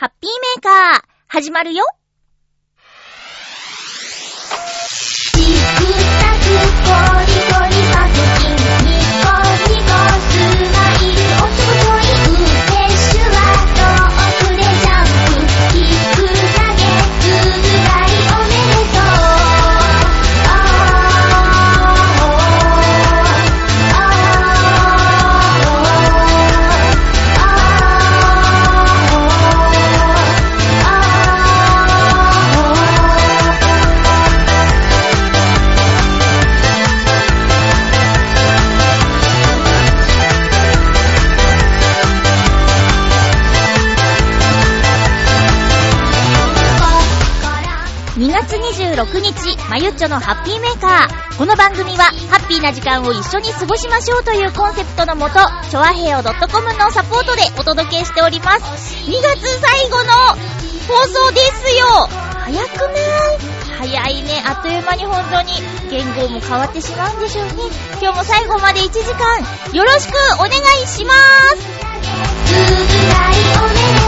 ハッピーメーカー、始まるよ。6日、まゆっちょのハッピーメーカー。この番組は、ハッピーな時間を一緒に過ごしましょうというコンセプトのもと、ちょわへよ .com のサポートでお届けしております。2月最後の放送ですよ早くない？早いね。あっという間に本当に言語も変わってしまうんでしょうね。今日も最後まで1時間、よろしくお願いします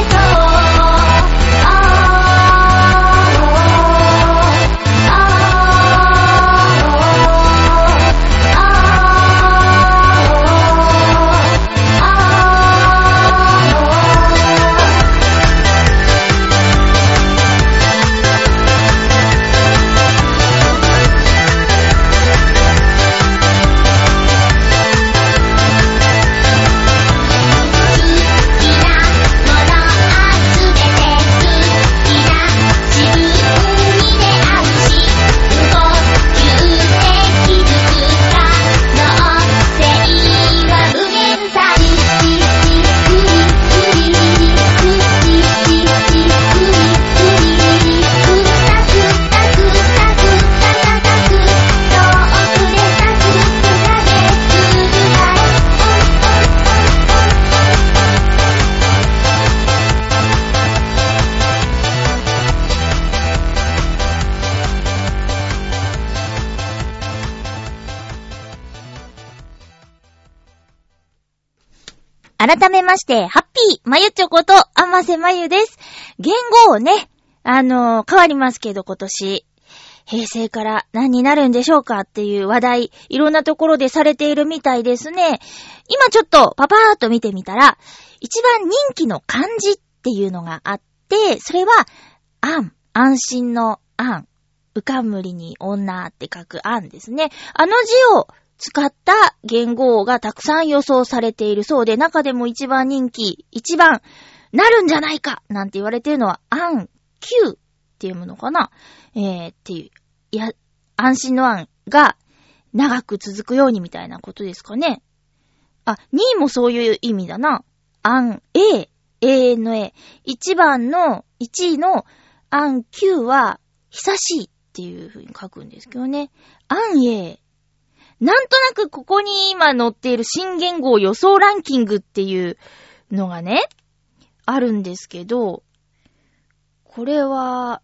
改めまして、ハッピーまゆちょこと、あませまゆです。言語をね、あのー変わりますけど今年、平成から何になるんでしょうかっていう話題、いろんなところでされているみたいですね。今ちょっとパパーっと見てみたら、一番人気の漢字っていうのがあって、それは、安、安心の安、うかむりに女って書く安ですね。あの字を使った言語がたくさん予想されているそうで、中でも一番人気、一番なるんじゃないかなんて言われているのは、安、9っていうものかな？えー、っていう、いや、安心の安が長く続くようにみたいなことですかね。あ、2位もそういう意味だな。安、A、永遠の A。1番の、1位の安9は、久しいっていう風に書くんですけどね。安 A。なんとなくここに今載っている新言語予想ランキングっていうのがね、あるんですけど、これは、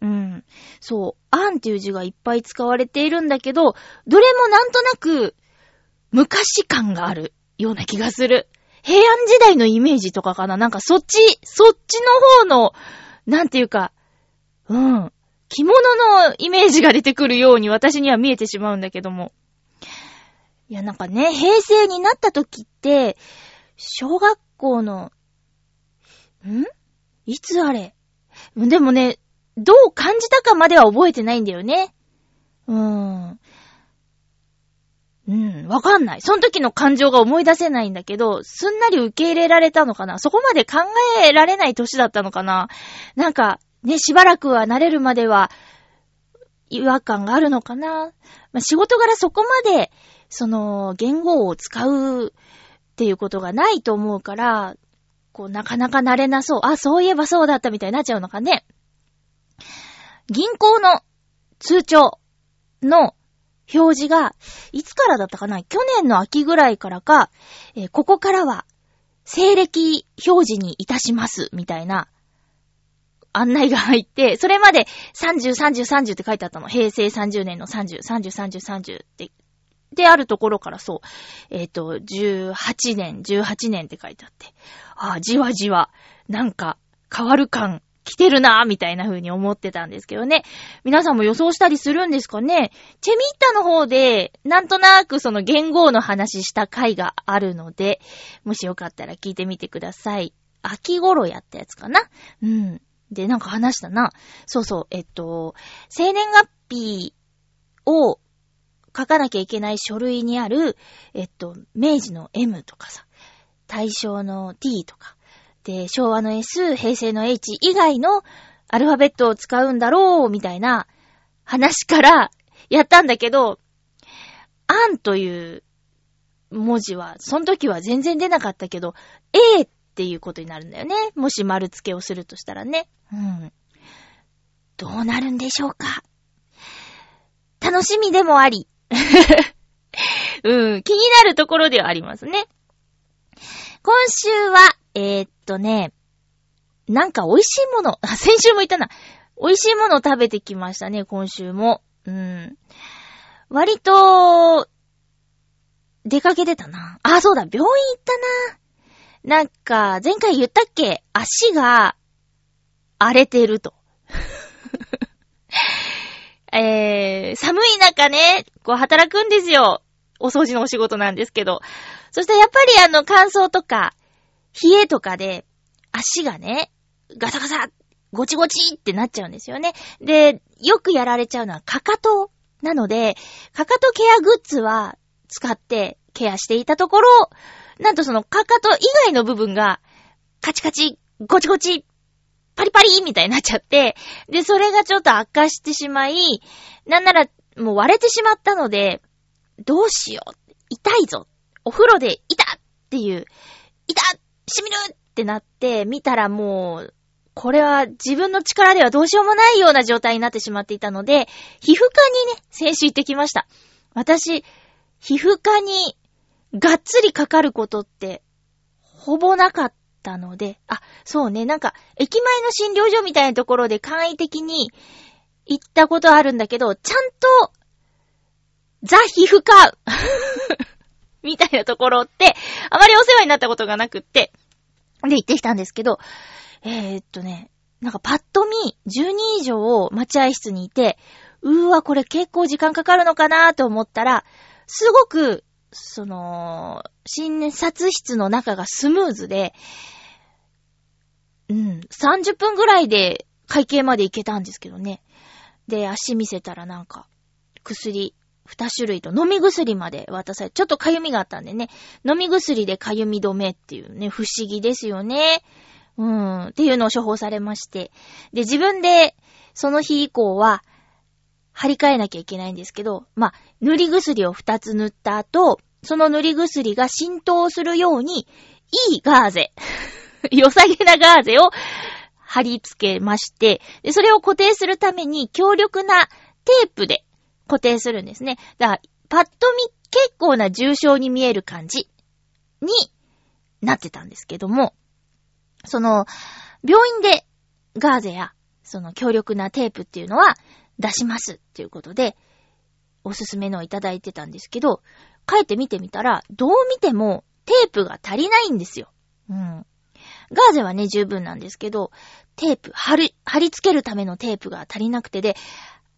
うん、そう、あんっていう字がいっぱい使われているんだけど、どれもなんとなく昔感があるような気がする。平安時代のイメージとかかななんかそっち、そっちの方の、なんていうか、うん、着物のイメージが出てくるように私には見えてしまうんだけども。いや、なんかね、平成になった時って、小学校の、ん？いつあれ？でもね、どう感じたかまでは覚えてないんだよね。うーん。うん、わかんない。その時の感情が思い出せないんだけど、すんなり受け入れられたのかなそこまで考えられない年だったのかななんか、ね、しばらくは慣れるまでは、違和感があるのかなまあ、仕事柄そこまで、その、言語を使うっていうことがないと思うから、こう、なかなか慣れなそう。あ、そういえばそうだったみたいになっちゃうのかね。銀行の通帳の表示が、いつからだったかな？去年の秋ぐらいからか、えーここからは、西暦表示にいたします、みたいな、案内が入って、それまで30、30、30って書いてあったの。平成30年の30、30、30、30って。で、あるところからそう、えっ、と、18年、18年って書いてあって。ああ、じわじわ、なんか、変わる感来てるなぁ、みたいな風に思ってたんですけどね。皆さんも予想したりするんですかねチェミッタの方で、なんとなくその言語の話した回があるので、もしよかったら聞いてみてください。秋頃やったやつかなうん。で、なんか話したな。そうそう、えっと、生年月日を書かなきゃいけない書類にある、えっと、明治の M とかさ、大正の T とか、で、昭和の S、平成の H 以外のアルファベットを使うんだろう、みたいな話からやったんだけど、アンという文字は、その時は全然出なかったけど、A っていうことになるんだよね。もし丸付けをするとしたらね。うん。どうなるんでしょうか。楽しみでもあり。うん、気になるところではありますね。今週は、えー、っとね、なんか美味しいもの、あ先週も言ったな。美味しいものを食べてきましたね、今週も。うん。割と、出かけてたな。あ、そうだ、病院行ったな。なんか、前回言ったっけ？足が荒れてると。えー、寒い中ね、こう働くんですよ。お掃除のお仕事なんですけど。そしてやっぱりあの乾燥とか、冷えとかで、足がね、ガサガサ、ゴチゴチってなっちゃうんですよね。で、よくやられちゃうのはかかとなので、かかとケアグッズは使ってケアしていたところ、なんとそのかかと以外の部分が、カチカチ、ゴチゴチ、パリパリみたいになっちゃって、で、それがちょっと悪化してしまい、なんならもう割れてしまったので、どうしよう。痛いぞ。お風呂で痛っていう、痛しみるってなって、見たらもう、これは自分の力ではどうしようもないような状態になってしまっていたので、皮膚科にね、先週行ってきました。私、皮膚科にがっつりかかることって、ほぼなかったたので、あ、そうね、なんか、駅前の診療所みたいなところで簡易的に行ったことあるんだけど、ちゃんと、ザ皮膚科 みたいなところって、あまりお世話になったことがなくって、で行ってきたんですけど、えー、っとね、なんかパッと見、10人以上待合室にいて、うーわ、これ結構時間かかるのかなと思ったら、すごく、その、診察室の中がスムーズで、うん、30分ぐらいで会計まで行けたんですけどね。で、足見せたらなんか、薬、二種類と飲み薬まで渡され、ちょっと痒みがあったんでね、飲み薬で痒み止めっていうね、不思議ですよね。うん、っていうのを処方されまして。で、自分で、その日以降は、張り替えなきゃいけないんですけど、まあ、塗り薬を二つ塗った後、その塗り薬が浸透するように、いいガーゼ、良さげなガーゼを貼り付けまして、で、それを固定するために強力なテープで固定するんですね。だから、パッと見結構な重症に見える感じになってたんですけども、その、病院でガーゼや、その強力なテープっていうのは出しますっていうことで、おすすめのをいただいてたんですけど、帰って見てみたら、どう見てもテープが足りないんですよ。うん。ガーゼはね、十分なんですけど、テープ、貼り、貼り付けるためのテープが足りなくてで、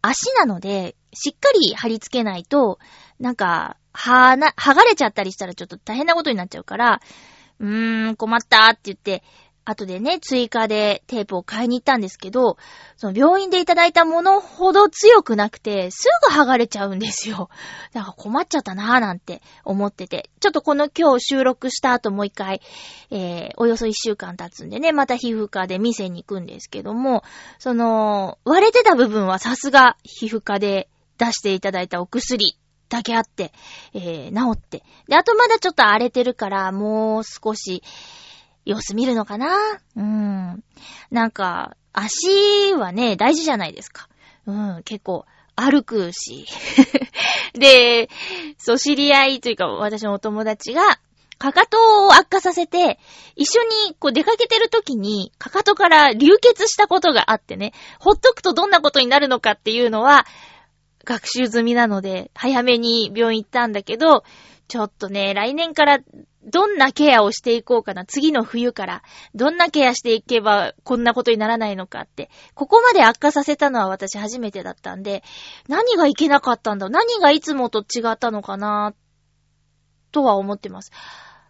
足なので、しっかり貼り付けないと、なんか、はな、剥がれちゃったりしたらちょっと大変なことになっちゃうから、うーん、困ったって言って、後でね、追加でテープを買いに行ったんですけど、その病院でいただいたものほど強くなくて、すぐ剥がれちゃうんですよ。だから困っちゃったなぁなんて思ってて。ちょっとこの今日収録した後もう一回、えー、およそ一週間経つんでね、また皮膚科で店に行くんですけども、その、割れてた部分はさすが皮膚科で出していただいたお薬だけあって、えー、治って。で、あとまだちょっと荒れてるから、もう少し、様子見るのかな？うん。なんか、足はね、大事じゃないですか。うん、結構、歩くし。で、そう、知り合いというか、私のお友達が、かかとを悪化させて、一緒にこう出かけてる時に、かかとから流血したことがあってね、ほっとくとどんなことになるのかっていうのは、学習済みなので、早めに病院行ったんだけど、ちょっとね、来年からどんなケアをしていこうかな。次の冬から、どんなケアしていけばこんなことにならないのかって。ここまで悪化させたのは私初めてだったんで、何がいけなかったんだ何がいつもと違ったのかなとは思ってます。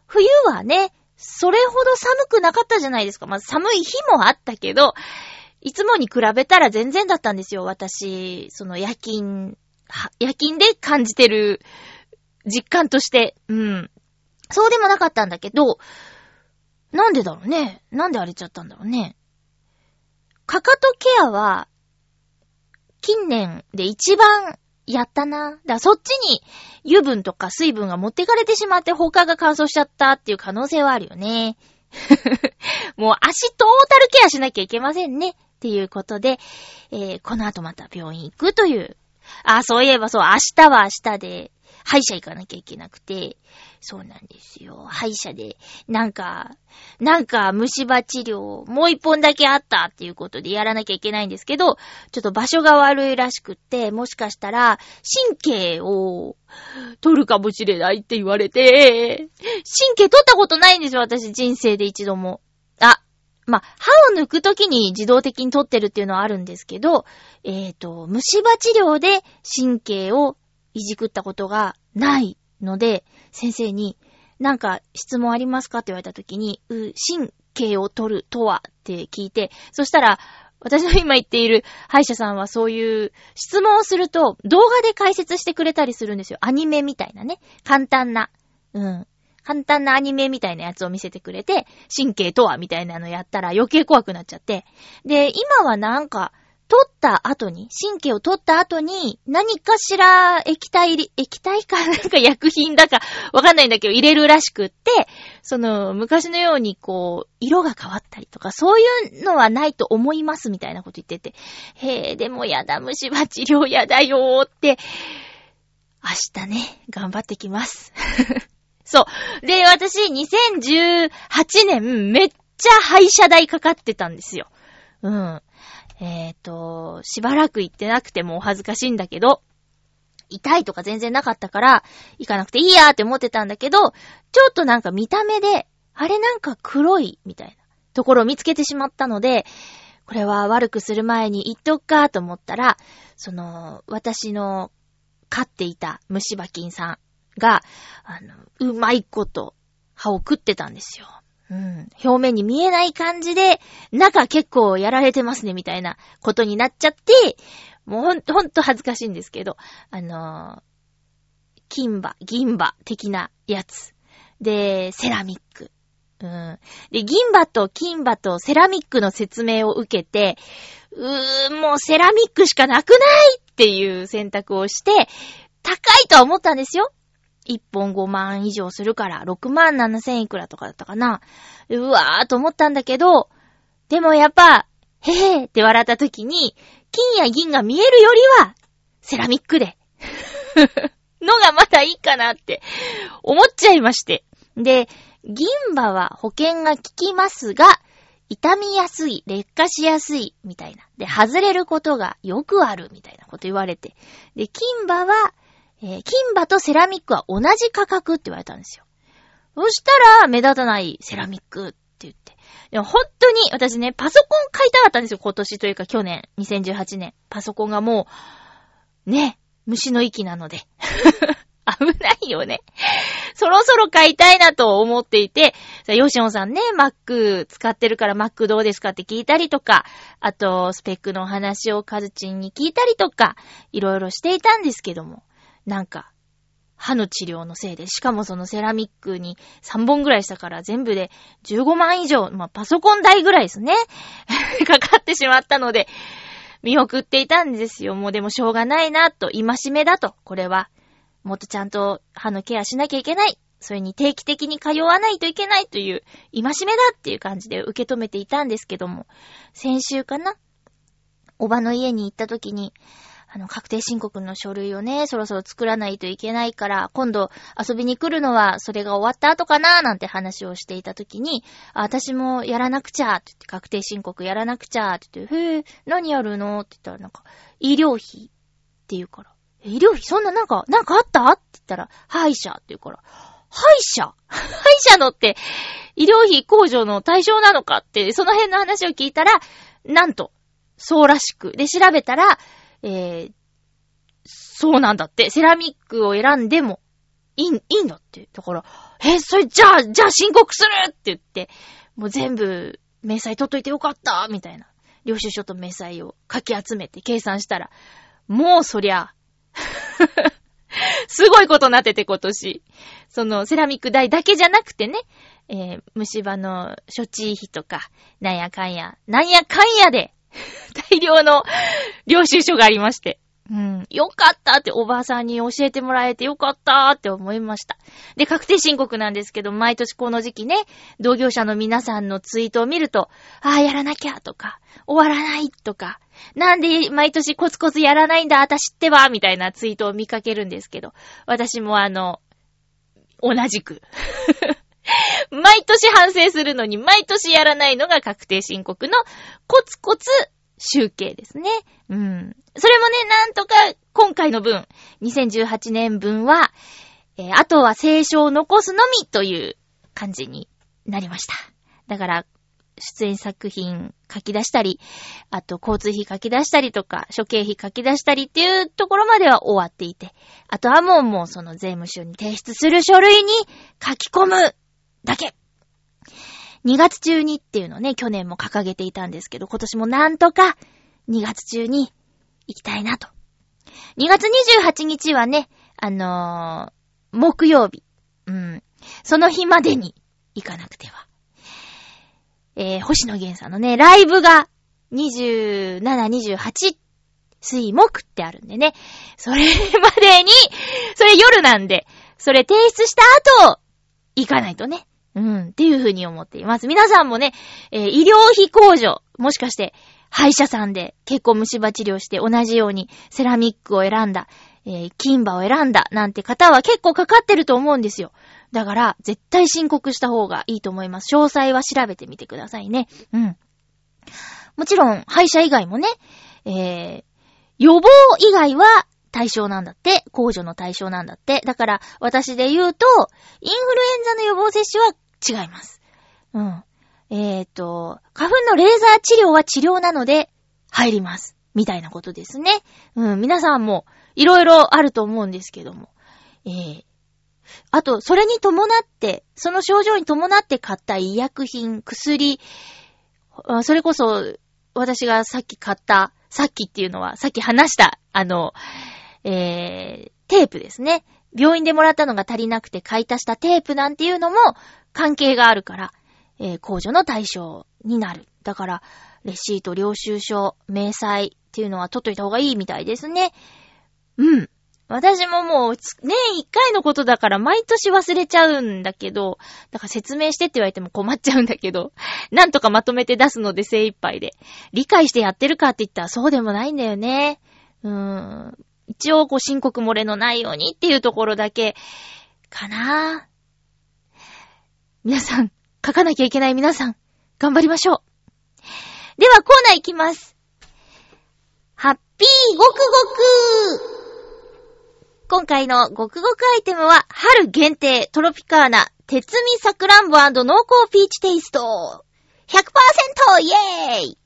冬はね、それほど寒くなかったじゃないですか。まあ、寒い日もあったけど、いつもに比べたら全然だったんですよ。私、その夜勤、夜勤で感じてる実感として。うん。そうでもなかったんだけど、なんでだろうね。なんで荒れちゃったんだろうね。かかとケアは、近年で一番やったな。だからそっちに油分とか水分が持ってかれてしまって他が乾燥しちゃったっていう可能性はあるよね。もう足トータルケアしなきゃいけませんね。っていうことで、えー、この後また病院行くという。あ、そういえばそう、明日は明日で、歯医者行かなきゃいけなくて、そうなんですよ。歯医者で、なんか、なんか虫歯治療、もう一本だけあったっていうことでやらなきゃいけないんですけど、ちょっと場所が悪いらしくって、もしかしたら、神経を取るかもしれないって言われて、神経取ったことないんですよ、私人生で一度も。あ、ま、歯を抜くときに自動的に取ってるっていうのはあるんですけど、えっ、ー、と、虫歯治療で神経をいじくったことがないので、先生に、なんか質問ありますかって言われたときに、う、神経を取るとはって聞いて、そしたら、私の今言っている歯医者さんはそういう質問をすると動画で解説してくれたりするんですよ。アニメみたいなね。簡単な。うん。簡単なアニメみたいなやつを見せてくれて、神経とはみたいなのやったら余計怖くなっちゃって。で、今はなんか、取った後に、神経を取った後に、何かしら液体、液体か なんか薬品だかわかんないんだけど入れるらしくって、その昔のようにこう、色が変わったりとか、そういうのはないと思いますみたいなこと言ってて、へえ、でもやだ、虫歯治療やだよーって、明日ね、頑張ってきます。そう。で、私、2018年、めっちゃ歯医者代かかってたんですよ。うん。えっ、ー、と、しばらく行ってなくてもお恥ずかしいんだけど、痛いとか全然なかったから、行かなくていいやーって思ってたんだけど、ちょっとなんか見た目で、あれなんか黒いみたいなところを見つけてしまったので、これは悪くする前に言っとくかと思ったら、その、私の飼っていた虫歯菌さんが、あの、うまいこと歯を食ってたんですよ。うん。表面に見えない感じで、中結構やられてますね、みたいなことになっちゃって、もうほんと、ほんと恥ずかしいんですけど、あのー、金歯、銀歯的なやつ。で、セラミック。うん。で、銀歯と金歯とセラミックの説明を受けて、うーん、もうセラミックしかなくないっていう選択をして、高いとは思ったんですよ。1本5万以上するから、6万7千いくらとかだったかな。うわーと思ったんだけど、でもやっぱ、へへーって笑った時に、金や銀が見えるよりは、セラミックで のがまだいいかなって思っちゃいまして。で、銀歯は保険が効きますが、痛みやすい、劣化しやすい、みたいな。で、外れることがよくある、みたいなこと言われて。で、金歯はえー、金歯とセラミックは同じ価格って言われたんですよ。そしたら、目立たないセラミックって言って。でも本当に、私ね、パソコン買いたかったんですよ、今年というか去年、2018年。パソコンがもう、ね、虫の息なので。危ないよね。そろそろ買いたいなと思っていて、さヨシオンさんね、Mac 使ってるから Mac どうですかって聞いたりとか、あと、スペックの話をカズチンに聞いたりとか、いろいろしていたんですけども、なんか、歯の治療のせいで、しかもそのセラミックに3本ぐらいしたから全部で15万以上、まあ、パソコン代ぐらいですね。かかってしまったので、見送っていたんですよ。もうでもしょうがないな、と、戒めだと、これは。もっとちゃんと歯のケアしなきゃいけない。それに定期的に通わないといけないという、戒めだっていう感じで受け止めていたんですけども、先週かなおばの家に行った時に、あの、確定申告の書類をね、そろそろ作らないといけないから、今度遊びに来るのはそれが終わった後かななんて話をしていた時に、私もやらなくちゃって言って、確定申告やらなくちゃって言って、へぇ、何やるの？って言ったらなんか、医療費って言うから、医療費？そんななんか、なんかあった？って言ったら、歯医者って言うから、歯医者？歯医者のって、医療費控除の対象なのかって、その辺の話を聞いたら、なんと、そうらしく。で、調べたら、えー、そうなんだって。セラミックを選んでも、いい、いいんだって。だから、え、それ、じゃあ、じゃあ申告するって言って、もう全部、明細取っといてよかったみたいな。領収書と明細をかき集めて計算したら、もうそりゃ、すごいことなってて今年。そのセラミック代だけじゃなくてね、えー、虫歯の処置費とか、なんやかんや、なんやかんやで、大量の領収書がありまして。うん。よかったっておばあさんに教えてもらえてよかったって思いました。で、確定申告なんですけど、毎年この時期ね、同業者の皆さんのツイートを見ると、ああ、やらなきゃとか、終わらないとか、なんで毎年コツコツやらないんだ、私ってば、みたいなツイートを見かけるんですけど、私もあの、同じく。毎年反省するのに、毎年やらないのが確定申告のコツコツ集計ですね。うん。それもね、なんとか今回の分、2018年分は、えーあとは清書を残すのみという感じになりました。だから、出演作品書き出したり、あと交通費書き出したりとか、諸経費書き出したりっていうところまでは終わっていて、あとはもうもうその税務署に提出する書類に書き込むだけ。2月中にっていうのをね、去年も掲げていたんですけど、今年もなんとか2月中に行きたいなと。2月28日はね、あのー木曜日。うん。その日までに行かなくては。えー、星野源さんのね、ライブが27、28、水木ってあるんでね。それまでに、それ夜なんで、それ提出した後、行かないとね。うん、っていうふうに思っています。皆さんもね、えー医療費控除、もしかして、歯医者さんで結構虫歯治療して同じようにセラミックを選んだ、えー金歯を選んだなんて方は結構かかってると思うんですよ。だから、絶対申告した方がいいと思います。詳細は調べてみてくださいね。うん。もちろん、歯医者以外もね、えー、予防以外は対象なんだって、控除の対象なんだって。だから、私で言うと、インフルエンザの予防接種は違います。うん。えーと、花粉のレーザー治療は治療なので、入ります。みたいなことですね。うん、皆さんも、いろいろあると思うんですけども。えー、あと、それに伴って、その症状に伴って買った医薬品、薬、それこそ、私がさっき買った、さっきっていうのは、さっき話した、あの、えー、テープですね。病院でもらったのが足りなくて買い足したテープなんていうのも関係があるから、えー、控除の対象になる。だから、レシート、領収書、明細っていうのは取っといた方がいいみたいですね。うん。私ももう、年一回のことだから毎年忘れちゃうんだけど、だから説明してって言われても困っちゃうんだけど、なんとかまとめて出すので精一杯で。理解してやってるかって言ったらそうでもないんだよね。うーん。一応、こう、申告漏れのないようにっていうところだけ、かなぁ皆さん、書かなきゃいけない皆さん、頑張りましょう。では、コーナーいきます。ハッピーごくごく今回のごくごくアイテムは、春限定トロピカーナ、鉄味さくらんぼ濃厚ピーチテイスト。100%イェーイ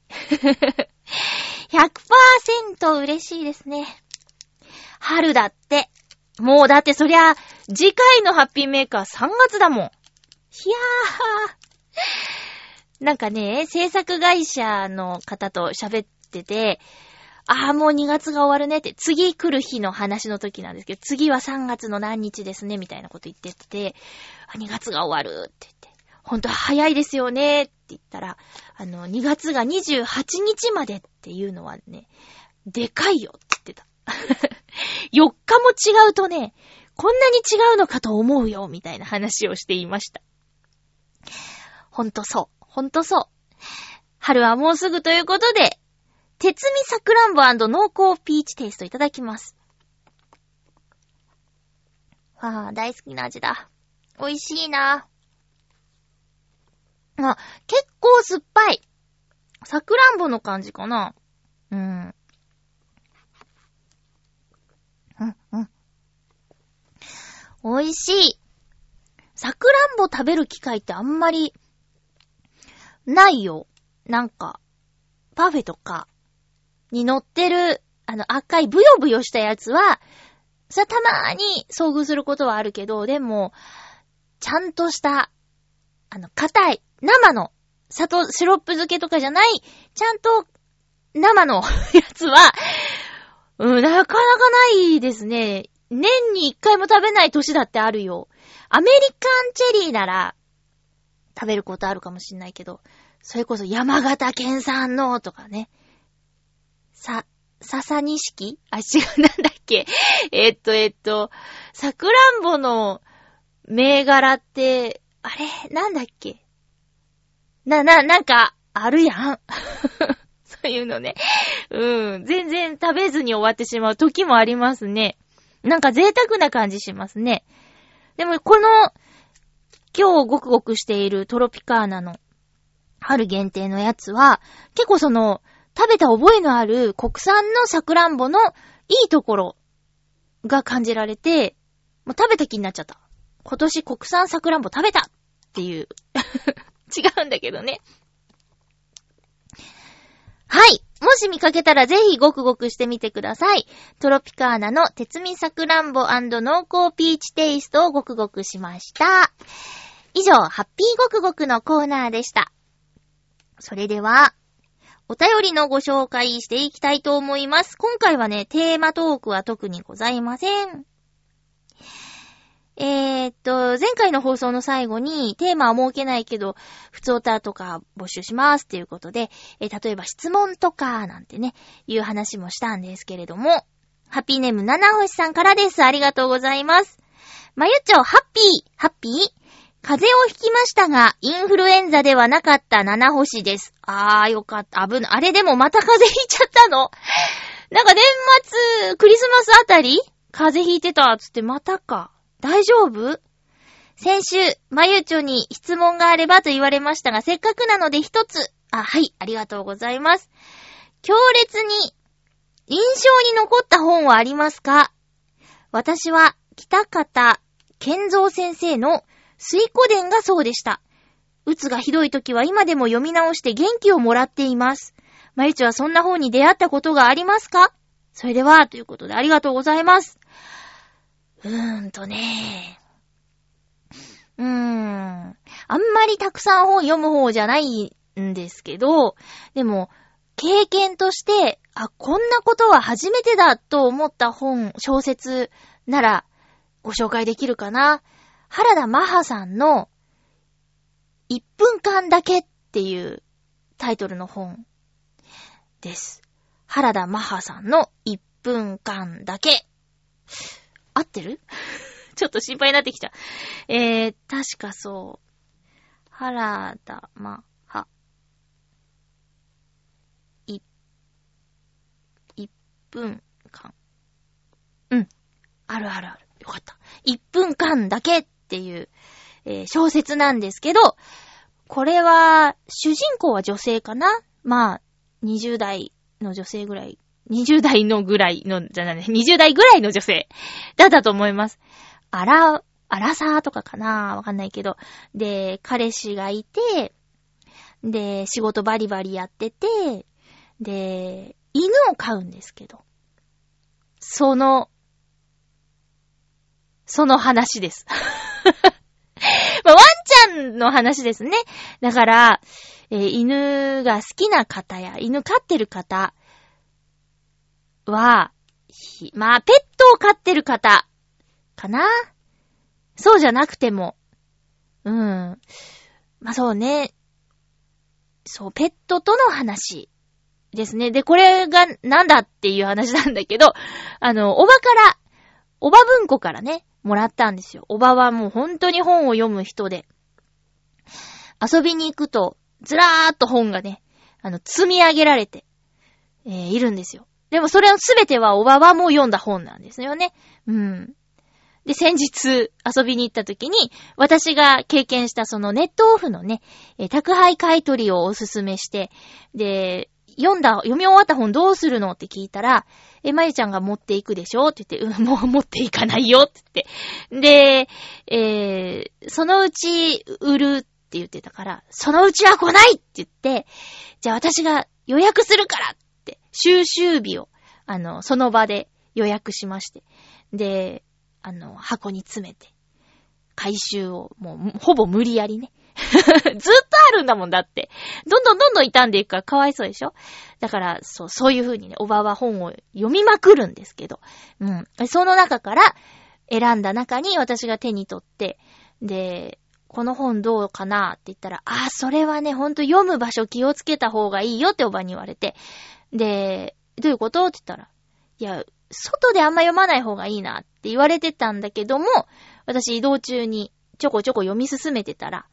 !100% 嬉しいですね。春だって。もうだってそりゃ、次回のハッピーメーカー3月だもん。いやー。なんかね、制作会社の方と喋ってて、ああ、もう2月が終わるねって、次来る日の話の時なんですけど、次は3月の何日ですね、みたいなこと言ってて、あ2月が終わるって言って、ほんと早いですよねって言ったら、あの、2月が28日までっていうのはね、でかいよっ。4日も違うとね、こんなに違うのかと思うよ、みたいな話をしていました。ほんとそう。ほんとそう。春はもうすぐということで、鉄味さくらんぼ濃厚ピーチテイストいただきます。ああ、大好きな味だ。美味しいな。あ、結構酸っぱい。さくらんぼの感じかな。うん。うん、うん。美味しい。さくらんぼ食べる機会ってあんまり、ないよ。なんか、パフェとか、に乗ってる、あの赤いブヨブヨしたやつは、さ、たまーに遭遇することはあるけど、でも、ちゃんとした、あの、硬い、生の、砂糖、シロップ漬けとかじゃない、ちゃんと、生の やつは、うん、なかなかないですね。年に一回も食べない年だってあるよ。アメリカンチェリーなら、食べることあるかもしんないけど、それこそ山形県産のとかね。さ、笹錦？あ、違う、なんだっけ？えっと、えっと、さくらんぼの銘柄って、あれ？なんだっけ？な、な、なんか、あるやん。そういうのね。うん。全然食べずに終わってしまう時もありますね。なんか贅沢な感じしますね。でも、この、今日ごくごくしているトロピカーナの春限定のやつは、結構その、食べた覚えのある国産のさくらんぼのいいところが感じられて、もう食べた気になっちゃった。今年国産さくらんぼ食べたっていう。違うんだけどね。はい。もし見かけたらぜひごくごくしてみてください。トロピカーナの鉄味さくらんぼ濃厚ピーチテイストをごくごくしました。以上、ハッピーごくごくのコーナーでした。それでは、お便りのご紹介していきたいと思います。今回はね、テーマトークは特にございません。えー、っと、前回の放送の最後にテーマは設けないけど、普通歌とか募集しますっていうことで、えー例えば質問とかなんてね、いう話もしたんですけれども、ハッピーネーム七星さんからです。ありがとうございます。まゆちょ、ハッピー、ハッピー？風邪をひきましたが、インフルエンザではなかった七星です。あー、よかった。危ない。あれでもまた風邪ひいちゃったの？なんか年末、クリスマスあたり？風邪ひいてた、つってまたか。大丈夫？先週、まゆちょに質問があればと言われましたが、せっかくなので一つ。あ、はい、ありがとうございます。強烈に印象に残った本はありますか？私は、北方健三先生の水湖伝がそうでした。うつがひどい時は今でも読み直して元気をもらっています。まゆちょはそんな本に出会ったことがありますか？それでは、ということでありがとうございます。うーんとね。うーん。あんまりたくさん本読む方じゃないんですけど、でも、経験として、あ、こんなことは初めてだと思った本、小説ならご紹介できるかな。原田マハさんの1分間だけっていうタイトルの本です。原田マハさんの1分間だけ。合ってる？ちょっと心配になってきた。えー、確かそう。原田マハ。い、1分間。うん。あるあるある。よかった。1分間だけっていう、えー小説なんですけど、これは、主人公は女性かな？まあ、20代の女性ぐらい。20代のぐらいの、じゃない、20代ぐらいの女性だったと思います。あら、あらさーとかかなわかんないけど。で、彼氏がいて、で、仕事バリバリやってて、で、犬を飼うんですけど、その、その話です。まあ、ワンちゃんの話ですね。だから、えー犬が好きな方や、犬飼ってる方は、ひまあ、ペットを飼ってる方、かな？そうじゃなくても。うん。まあそうね。そう、ペットとの話ですね。で、これがなんだっていう話なんだけど、あの、おばから、おば文庫からね、もらったんですよ。おばはもう本当に本を読む人で、遊びに行くと、ずらーっと本がね、あの、積み上げられて、えーいるんですよ。でもそれをすべてはおばはもう読んだ本なんですよね。うん。で、先日遊びに行った時に、私が経験したそのネットオフのね、え宅配買取をおすすめして、で、読んだ、読み終わった本どうするのって聞いたら、え、まゆちゃんが持っていくでしょって言って、うん、もう持っていかないよって言って。で、えー、そのうち売るって言ってたから、そのうちは来ないって言って、じゃあ私が予約するからっ、収集日を、あの、その場で予約しまして。で、あの、箱に詰めて、回収を、もう、ほぼ無理やりね。ずっとあるんだもんだって。どんどんどんどん傷んでいくからかわいそうでしょ？だから、そう、そういう風にね、おばは本を読みまくるんですけど。うん。その中から選んだ中に私が手に取って、で、この本どうかなって言ったら、あ、それはね、ほんと読む場所気をつけた方がいいよっておばに言われて。で、どういうこと？って言ったら、いや、外であんま読まない方がいいなって言われてたんだけども、私移動中にちょこちょこ読み進めてたら、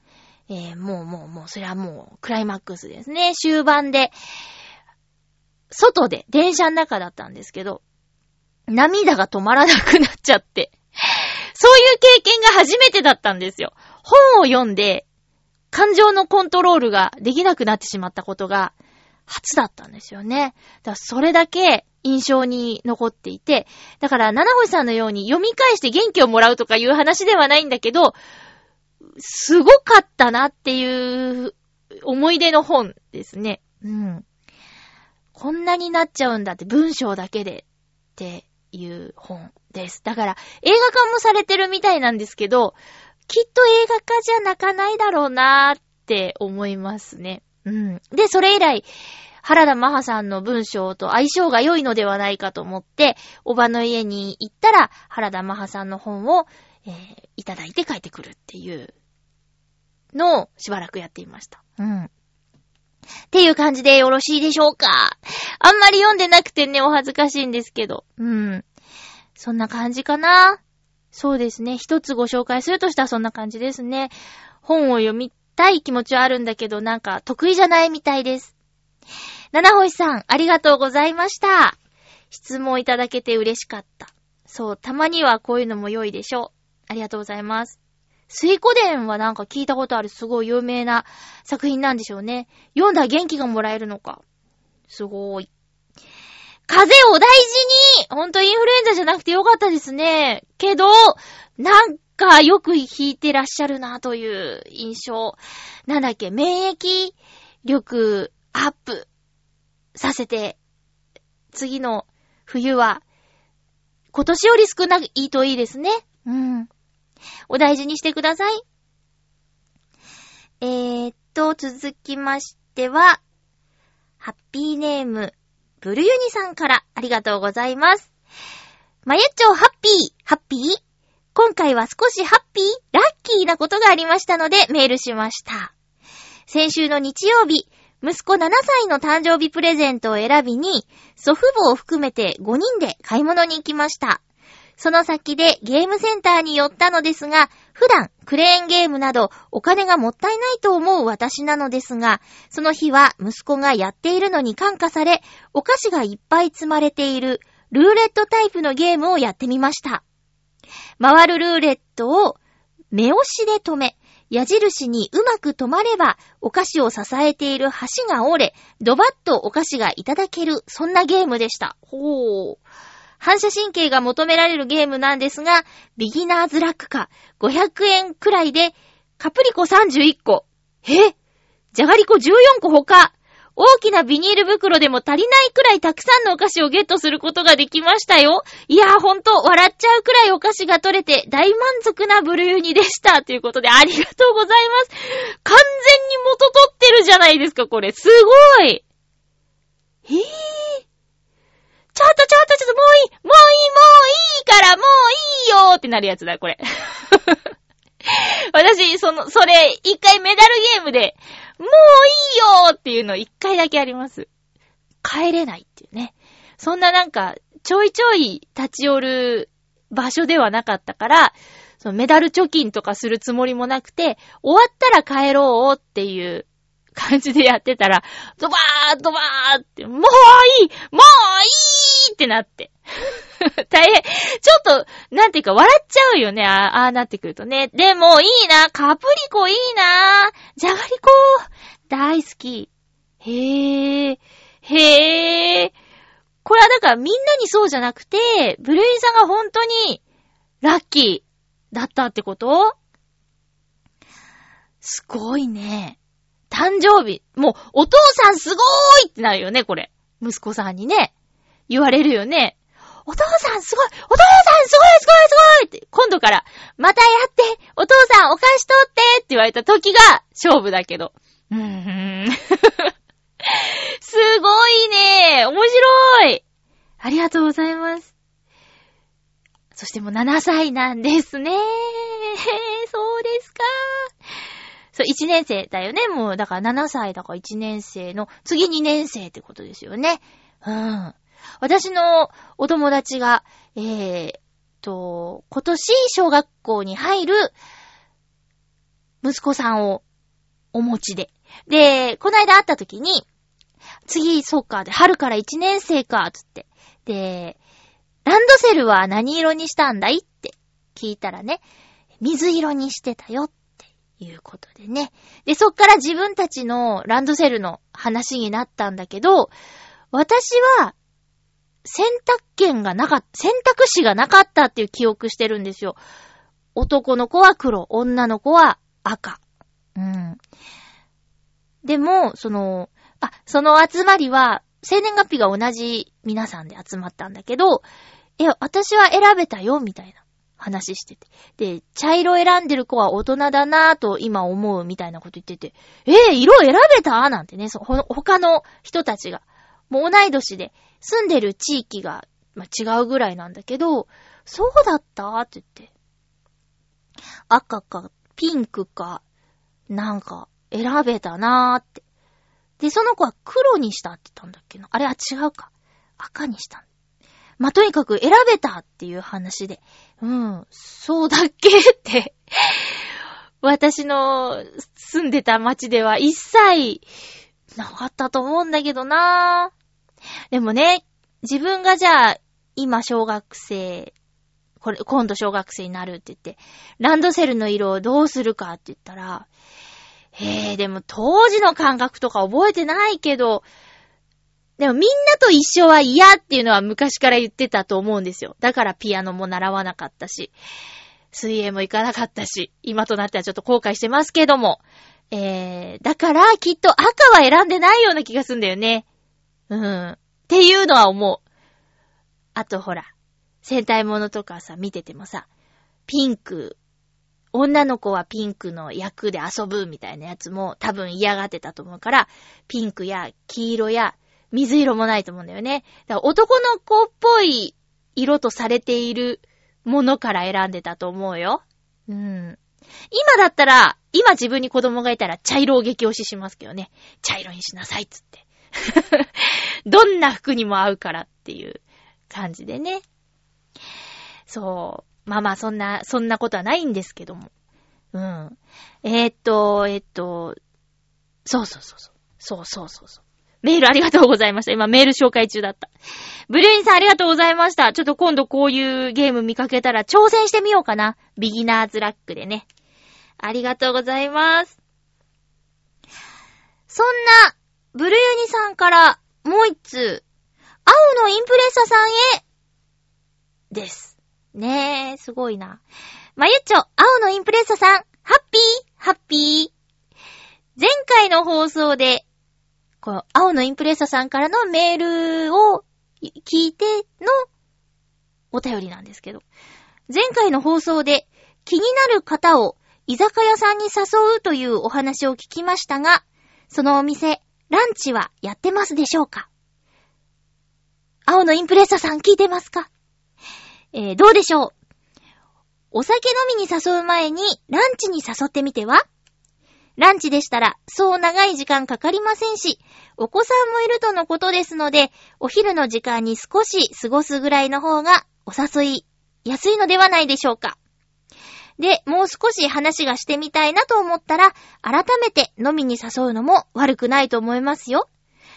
えー、もうもうもう、それはもう、クライマックスですね。終盤で、外で、電車の中だったんですけど、涙が止まらなくなっちゃって。そういう経験が初めてだったんですよ。本を読んで、感情のコントロールができなくなってしまったことが、初だったんですよね。だからそれだけ印象に残っていて、だから七星さんのように読み返して元気をもらうとかいう話ではないんだけど、すごかったなっていう思い出の本ですね。うん。こんなになっちゃうんだって文章だけでっていう本です。だから映画化もされてるみたいなんですけど、きっと映画化じゃ泣かないだろうなーって思いますね。うん。で、それ以来、原田マハさんの文章と相性が良いのではないかと思って、おばの家に行ったら、原田マハさんの本を、えー、いただいて帰ってくるっていうのをしばらくやっていました。うん。っていう感じでよろしいでしょうかあんまり読んでなくてね、お恥ずかしいんですけど。うん。そんな感じかな。そうですね。一つご紹介するとしたらそんな感じですね。本を読みたい気持ちはあるんだけど、なんか得意じゃないみたいです。七星さん、ありがとうございました。質問いただけて嬉しかった。そう、たまにはこういうのも良いでしょう。ありがとうございます。水湖伝はなんか聞いたことあるすごい有名な作品なんでしょうね。読んだら元気がもらえるのか。すごい。風邪を大事にほんとインフルエンザじゃなくてよかったですね。けど、なんかよく弾いてらっしゃるなという印象。なんだっけ、免疫力アップさせて、次の冬は、今年より少ないといいですね。うん。お大事にしてください。えー、っと、続きましては、ハッピーネーム、ブルユニさんからありがとうございます。まゆっちょハッピー、ハッピー？今回は少しハッピー、ラッキーなことがありましたのでメールしました。先週の日曜日、息子7歳の誕生日プレゼントを選びに、祖父母を含めて5人で買い物に行きました。その先でゲームセンターに寄ったのですが、普段クレーンゲームなどお金がもったいないと思う私なのですが、その日は息子がやっているのに感化され、お菓子がいっぱい積まれているルーレットタイプのゲームをやってみました。回るルーレットを目押しで止め、矢印にうまく止まれば、お菓子を支えている橋が折れ、ドバッとお菓子がいただける、そんなゲームでした。ほー。反射神経が求められるゲームなんですが、ビギナーズラックか、500円くらいで、カプリコ31個。え？じゃがりこ14個他。大きなビニール袋でも足りないくらいたくさんのお菓子をゲットすることができましたよ。いやーほんと、笑っちゃうくらいお菓子が取れて大満足なブルーユニでした。ということでありがとうございます。完全に元取ってるじゃないですか、これ。すごい。えぇ、ー。ちょっとちょっとちょっともういいもういいもういいからもういいよーってなるやつだ、これ。私、その、それ、一回メダルゲームで、もういいよっていうの一回だけあります。帰れないっていうね。そんななんか、ちょいちょい立ち寄る場所ではなかったから、そのメダル貯金とかするつもりもなくて、終わったら帰ろうっていう感じでやってたら、ドバードバーって、もういいもういいってなって。大変。ちょっと、なんていうか笑っちゃうよね。ああ、なってくるとね。でも、いいな。カプリコいいな。じゃがりこ、大好き。へえ。へえ。これはだからみんなにそうじゃなくて、ブルインさんが本当にラッキーだったってこと？すごいね。誕生日。もう、お父さんすごーいってなるよね、これ。息子さんにね。言われるよね。お父さんすごいお父さんすごいすごいすごいって、今度から、またやってお父さんお菓子取ってって言われた時が勝負だけど。うーん。すごいね面白いありがとうございます。そしてもう7歳なんですね。そうですか。そう、1年生だよね。もう、だから7歳だから1年生の、次2年生ってことですよね。うん。私のお友達が、えー、と、今年小学校に入る息子さんをお持ちで。で、この間会った時に、次、そっか、春から1年生か、つって。で、ランドセルは何色にしたんだい？って聞いたらね、水色にしてたよっていうことでね。で、そっから自分たちのランドセルの話になったんだけど、私は選択権がなかった、選択肢がなかったっていう記憶してるんですよ。男の子は黒、女の子は赤。うん。でも、その、あ、その集まりは、生年月日が同じ皆さんで集まったんだけど、え、私は選べたよ、みたいな話してて。で、茶色選んでる子は大人だなぁと今思うみたいなこと言ってて、えー、色選べた？なんてね、そ、他の人たちが、もう同い年で、住んでる地域が、まあ、違うぐらいなんだけど、そうだった？って言って。赤か、ピンクか、なんか、選べたなーって。で、その子は黒にしたって言ったんだっけな？あれは違うか。赤にしたまあ、とにかく選べたっていう話で。うん、そうだっけ？って 私の住んでた町では一切なかったと思うんだけどなぁ。でもね、自分がじゃあ、今小学生、これ、今度小学生になるって言って、ランドセルの色をどうするかって言ったら、へえ、でも当時の感覚とか覚えてないけど、でもみんなと一緒は嫌っていうのは昔から言ってたと思うんですよ。だからピアノも習わなかったし、水泳も行かなかったし、今となってはちょっと後悔してますけども。えー、だからきっと赤は選んでないような気がすんだよね。うん。っていうのは思う。あとほら、戦隊ものとかさ、見ててもさ、ピンク、女の子はピンクの役で遊ぶみたいなやつも多分嫌がってたと思うから、ピンクや黄色や水色もないと思うんだよね。だから男の子っぽい色とされているものから選んでたと思うよ。うん。今だったら、今自分に子供がいたら茶色を激推ししますけどね。茶色にしなさいっつって。どんな服にも合うからっていう感じでね。そう。まあまあ、そんな、そんなことはないんですけども。うん。えー、っと、えー、っと、そうそうそうそう。そうそうそうそう。メールありがとうございました。今メール紹介中だった。ブルーインさんありがとうございました。ちょっと今度こういうゲーム見かけたら挑戦してみようかな。ビギナーズラックでね。ありがとうございます。そんな、ブルユニさんからもう一通、青のインプレッサさんへ、です。ねえ、すごいな。まゆっちょ、青のインプレッサさん、ハッピー、ハッピー。前回の放送で、この青のインプレッサさんからのメールを聞いてのお便りなんですけど、前回の放送で気になる方を居酒屋さんに誘うというお話を聞きましたが、そのお店、ランチはやってますでしょうか？青のインプレッサさん聞いてますか？えー、どうでしょう？お酒飲みに誘う前にランチに誘ってみては？ランチでしたら、そう長い時間かかりませんし、お子さんもいるとのことですので、お昼の時間に少し過ごすぐらいの方がお誘いやすいのではないでしょうか？で、もう少し話がしてみたいなと思ったら、改めて飲みに誘うのも悪くないと思いますよ。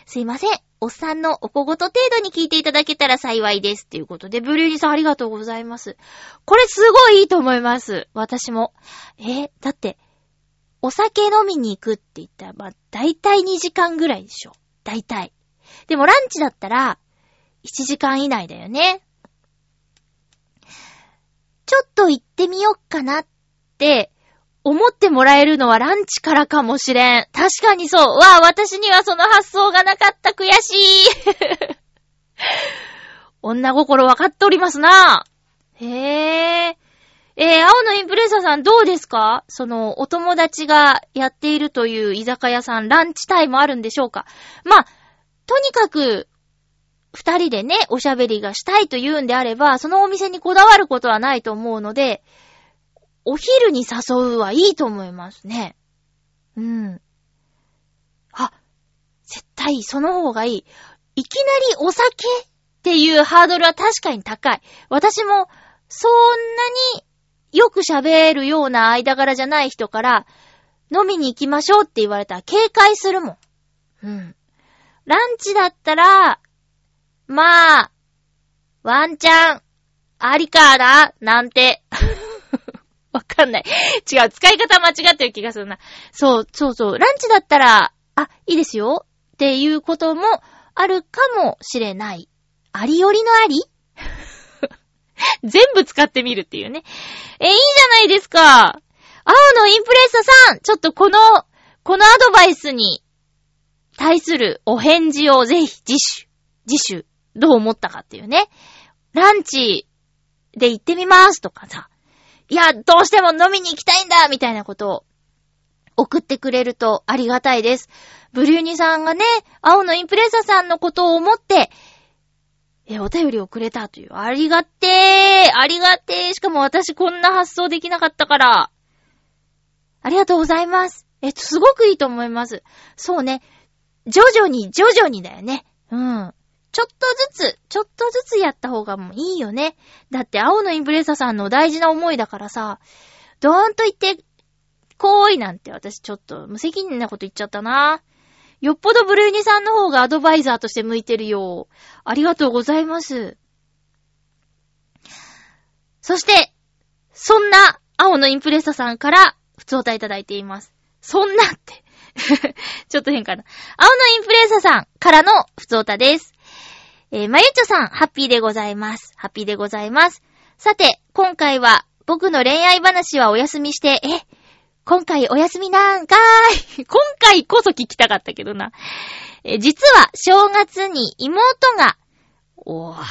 すいません。おっさんのお小言程度に聞いていただけたら幸いです。ということで、ブリューリさんありがとうございます。これすごいいいと思います。私も。えだって、お酒飲みに行くって言ったら、まあ、だいたい2時間ぐらいでしょ。だいたい。でもランチだったら、1時間以内だよね。ちょっと行ってみよっかなって思ってもらえるのはランチからかもしれん。確かにそう。わあ、私にはその発想がなかった。悔しい。女心わかっておりますな。へえ。えー、青のインプレッサーさんどうですか？その、お友達がやっているという居酒屋さん、ランチタイムあるんでしょうか？まあ、とにかく、二人でね、おしゃべりがしたいと言うんであれば、そのお店にこだわることはないと思うので、お昼に誘うはいいと思いますね。うん。あ、絶対その方がいい。いきなりお酒っていうハードルは確かに高い。私も、そんなによく喋るような間柄じゃない人から、飲みに行きましょうって言われたら警戒するもん。うん。ランチだったら、まあ、ワンチャン、ありかななんて。わかんない。違う、使い方間違ってる気がするな。そう、そうそう。ランチだったら、あ、いいですよっていうこともあるかもしれない。ありよりのあり？全部使ってみるっていうね。え、いいじゃないですか。青のインプレッサさん、ちょっとこの、このアドバイスに対するお返事をぜひ自主、自主、どう思ったかっていうね。ランチで行ってみますとかさ。いや、どうしても飲みに行きたいんだみたいなことを送ってくれるとありがたいです。ブリューニさんがね、青のインプレッサさんのことを思って、え、お便りをくれたという。ありがてーありがてーしかも私こんな発想できなかったから。ありがとうございます。えっと、すごくいいと思います。そうね。徐々に、徐々にだよね。うん。ちょっとずつ、ちょっとずつやった方がもういいよね。だって青のインプレッサさんの大事な思いだからさ、ドーンと言って、こーいなんて私ちょっと無責任なこと言っちゃったな。よっぽどブルーニさんの方がアドバイザーとして向いてるよ。ありがとうございます。そして、そんな青のインプレッサさんから普通おたいただいています。そんなって ちょっと変かな。青のインプレッサさんからの普通おたです。えー、まゆちょさん、ハッピーでございます。ハッピーでございます。さて、今回は僕の恋愛話はお休みして、え、今回お休みなんかーい。今回こそ聞きたかったけどな。え、実は正月に妹が、おー、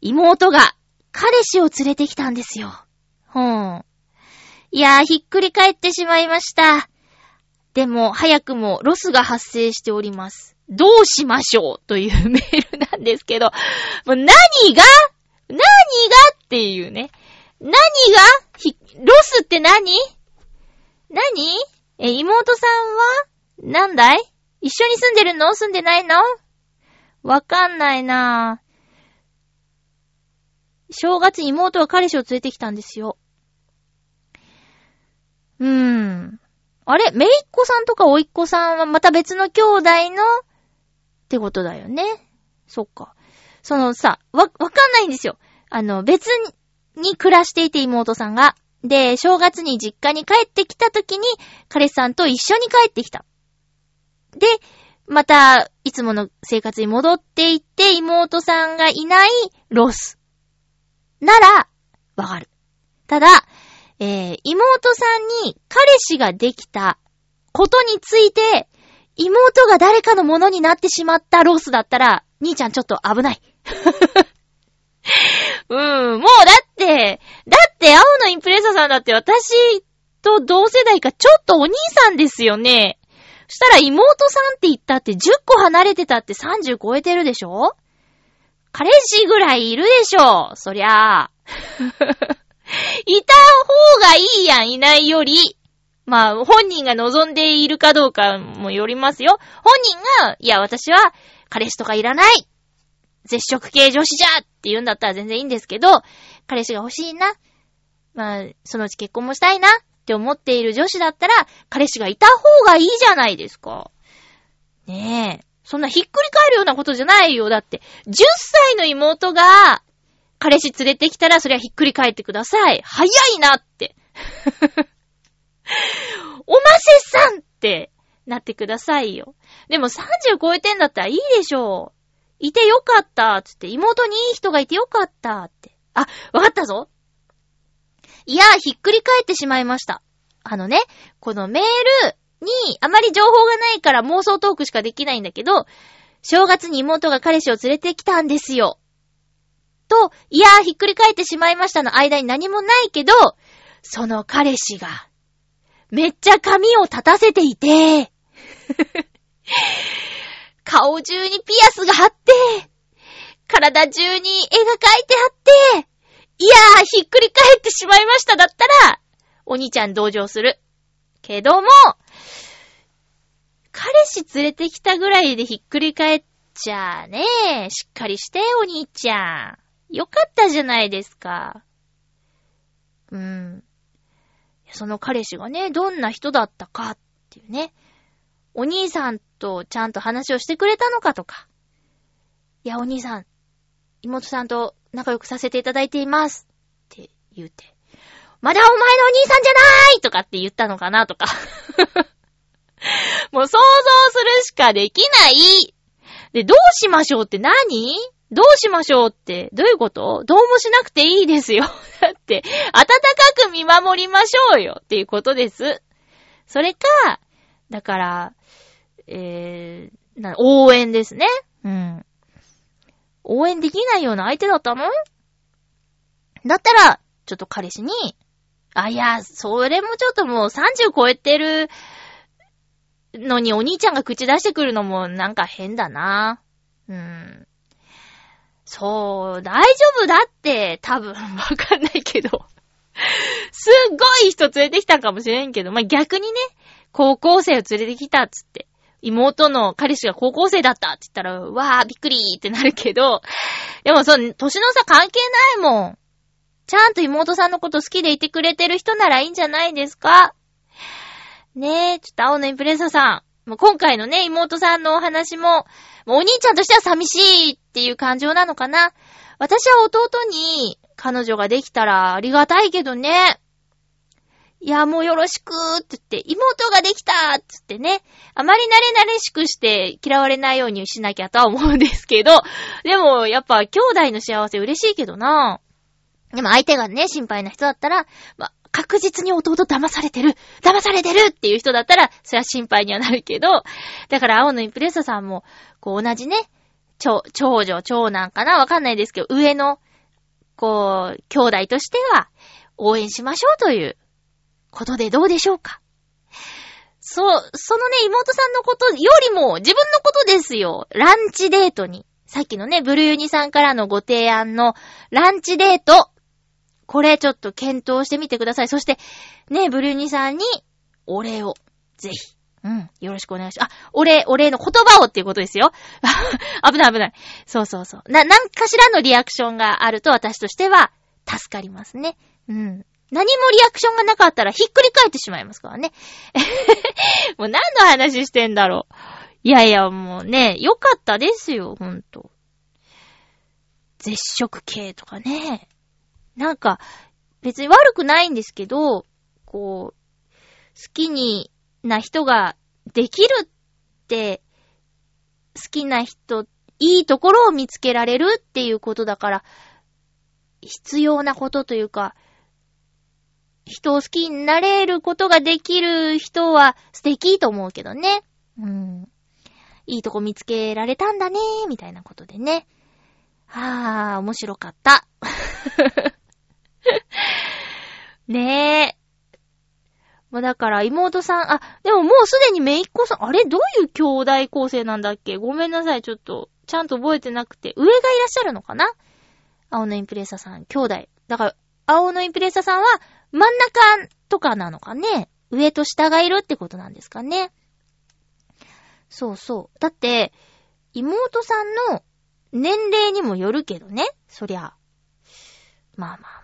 妹が彼氏を連れてきたんですよ。ほん。いやー、ひっくり返ってしまいました。でも、早くもロスが発生しております。どうしましょうというメールなんですけど、もう何が何がっていうね。何が？ひ、ロスって何？何？え、妹さんは？なんだい？一緒に住んでるの？住んでないの？わかんないな。ぁ正月妹は彼氏を連れてきたんですよ。うーん。あれ？めいっ子さんとかおいっ子さんはまた別の兄弟のってことだよね。そっか。そのさ、わ、わかんないんですよ。あの、別に暮らしていて妹さんが。で、正月に実家に帰ってきた時に、彼氏さんと一緒に帰ってきた。で、また、いつもの生活に戻っていって、妹さんがいないロス。なら、わかる。ただ、えー、妹さんに彼氏ができたことについて、妹が誰かのものになってしまったロスだったら、兄ちゃんちょっと危ない。うん、もうだって、だって青のインプレッサさんだって私と同世代かちょっとお兄さんですよね。そしたら妹さんって言ったって10個離れてたって30超えてるでしょ？彼氏ぐらいいるでしょそりゃあ。いた方がいいやん、いないより。まあ、本人が望んでいるかどうかもよりますよ。本人が、いや、私は彼氏とかいらない絶食系女子じゃって言うんだったら全然いいんですけど、彼氏が欲しいな。まあ、そのうち結婚もしたいなって思っている女子だったら、彼氏がいた方がいいじゃないですか。ねえ。そんなひっくり返るようなことじゃないよ。だって、10歳の妹が、彼氏連れてきたら、そりゃひっくり返ってください。早いなって。おませさんって、なってくださいよ。でも30超えてんだったらいいでしょう。いてよかったつって、妹にいい人がいてよかったって。あ、わかったぞいやひっくり返ってしまいました。あのね、このメールにあまり情報がないから妄想トークしかできないんだけど、正月に妹が彼氏を連れてきたんですよ。と、いやーひっくり返ってしまいましたの間に何もないけど、その彼氏が、めっちゃ髪を立たせていて、顔中にピアスが貼って、体中に絵が描いてあって、いやーひっくり返ってしまいましただったら、お兄ちゃん同情する。けども、彼氏連れてきたぐらいでひっくり返っちゃあね、しっかりして、お兄ちゃん。よかったじゃないですか。うん。その彼氏がね、どんな人だったかっていうね。お兄さんとちゃんと話をしてくれたのかとか。いや、お兄さん、妹さんと仲良くさせていただいています。って言うて。まだお前のお兄さんじゃないとかって言ったのかなとか。もう想像するしかできないで、どうしましょうって何？どうしましょうって、どういうこと？どうもしなくていいですよ。だって、温かく見守りましょうよっていうことです。それか、だから、えー、な、応援ですね。うん。応援できないような相手だったの？だったら、ちょっと彼氏に、あ、いや、それもちょっともう30超えてるのにお兄ちゃんが口出してくるのもなんか変だな。うん。そう、大丈夫だって、多分、わかんないけど。すっごい人連れてきたかもしれんけど、まあ、逆にね、高校生を連れてきたっつって、妹の彼氏が高校生だったって言ったら、わー、びっくりーってなるけど、でもその、年の差関係ないもん。ちゃんと妹さんのこと好きでいてくれてる人ならいいんじゃないですか？ねえ、ちょっと青のインプレッサーさん。もう今回のね、妹さんのお話も、お兄ちゃんとしては寂しいっていう感情なのかな？私は弟に彼女ができたらありがたいけどね。いや、もうよろしくーって言って、妹ができたーって言ってね、あまり慣れ慣れしくして嫌われないようにしなきゃとは思うんですけど、でも、やっぱ兄弟の幸せ嬉しいけどなでも相手がね、心配な人だったら、ま、確実に弟騙されてる騙されてるっていう人だったら、それは心配にはなるけど、だから青のインプレッサさんも、こう同じね、長、長女、長男かなわかんないですけど、上の、こう、兄弟としては、応援しましょうということでどうでしょうかそう、そのね、妹さんのことよりも自分のことですよ。ランチデートに。さっきのね、ブルーユニさんからのご提案のランチデート。これちょっと検討してみてください。そして、ね、ブルーニさんにお礼を、ぜひ。うん。よろしくお願いします。あ、お礼、お礼の言葉をっていうことですよ。危ない危ない。そうそうそう。な、なんかしらのリアクションがあると私としては助かりますね。うん。何もリアクションがなかったらひっくり返ってしまいますからね。もう何の話してんだろう。いやいや、もうね、よかったですよ、ほんと。絶食系とかね。なんか、別に悪くないんですけど、こう、好きにな人ができるって、好きな人、いいところを見つけられるっていうことだから、必要なことというか、人を好きになれることができる人は素敵と思うけどね。うん。いいとこ見つけられたんだねみたいなことでね。はぁ、面白かった。ねえ。もうだから妹さん、あ、でももうすでにめいっ子さん、あれどういう兄弟構成なんだっけ？ごめんなさい、ちょっと、ちゃんと覚えてなくて。上がいらっしゃるのかな？青のインプレッサさん、兄弟。だから、青のインプレッサさんは、真ん中とかなのかね？上と下がいるってことなんですかね？そうそう。だって、妹さんの年齢にもよるけどね。そりゃ。まあまあ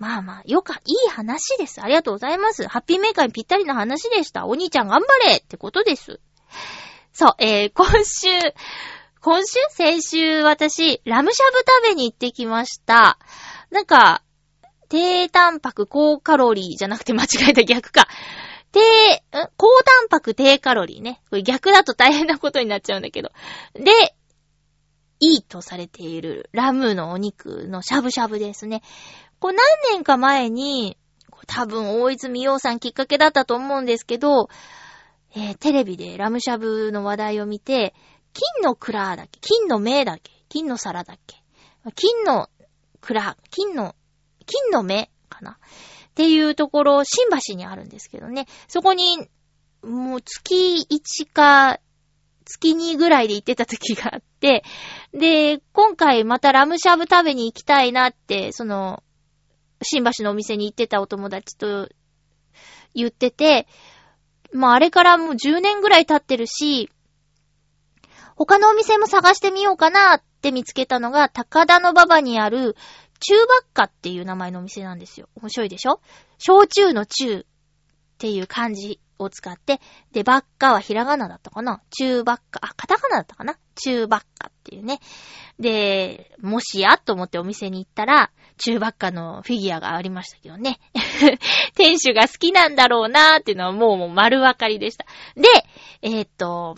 まあ。まあ、よか、いい話です。ありがとうございます。ハッピーメーカーにぴったりな話でした。お兄ちゃん頑張れってことです。そう、えー、今週、今週？先週私、ラムしゃぶ食べに行ってきました。なんか、低タンパク高カロリーじゃなくて間違えた逆か。低、ん？高タンパク低カロリーね。これ逆だと大変なことになっちゃうんだけど。で、いいとされているラムのお肉のしゃぶしゃぶですね。こう何年か前に、多分大泉洋さんきっかけだったと思うんですけど、えー、テレビでラムしゃぶの話題を見て、金の蔵だっけ？金の目だっけ？金の皿だっけ？金の蔵、金の、金の目かな？っていうところ、新橋にあるんですけどね。そこに、もう月1か月2ぐらいで行ってた時があって、で、今回またラムシャブ食べに行きたいなって、その、新橋のお店に行ってたお友達と言ってて、まああれからもう10年ぐらい経ってるし、他のお店も探してみようかなって見つけたのが、高田の馬場にある、中ばっかっていう名前のお店なんですよ。面白いでしょ？焼酎の中っていう漢字を使って、で、ばっかはひらがなだったかな？中ばっか、あ、カタカナだったかな？中ばっかっていうね。で、もしやと思ってお店に行ったら、中ばっかのフィギュアがありましたけどね。店主が好きなんだろうなーっていうのはもうもう丸わかりでした。で、えー、っと、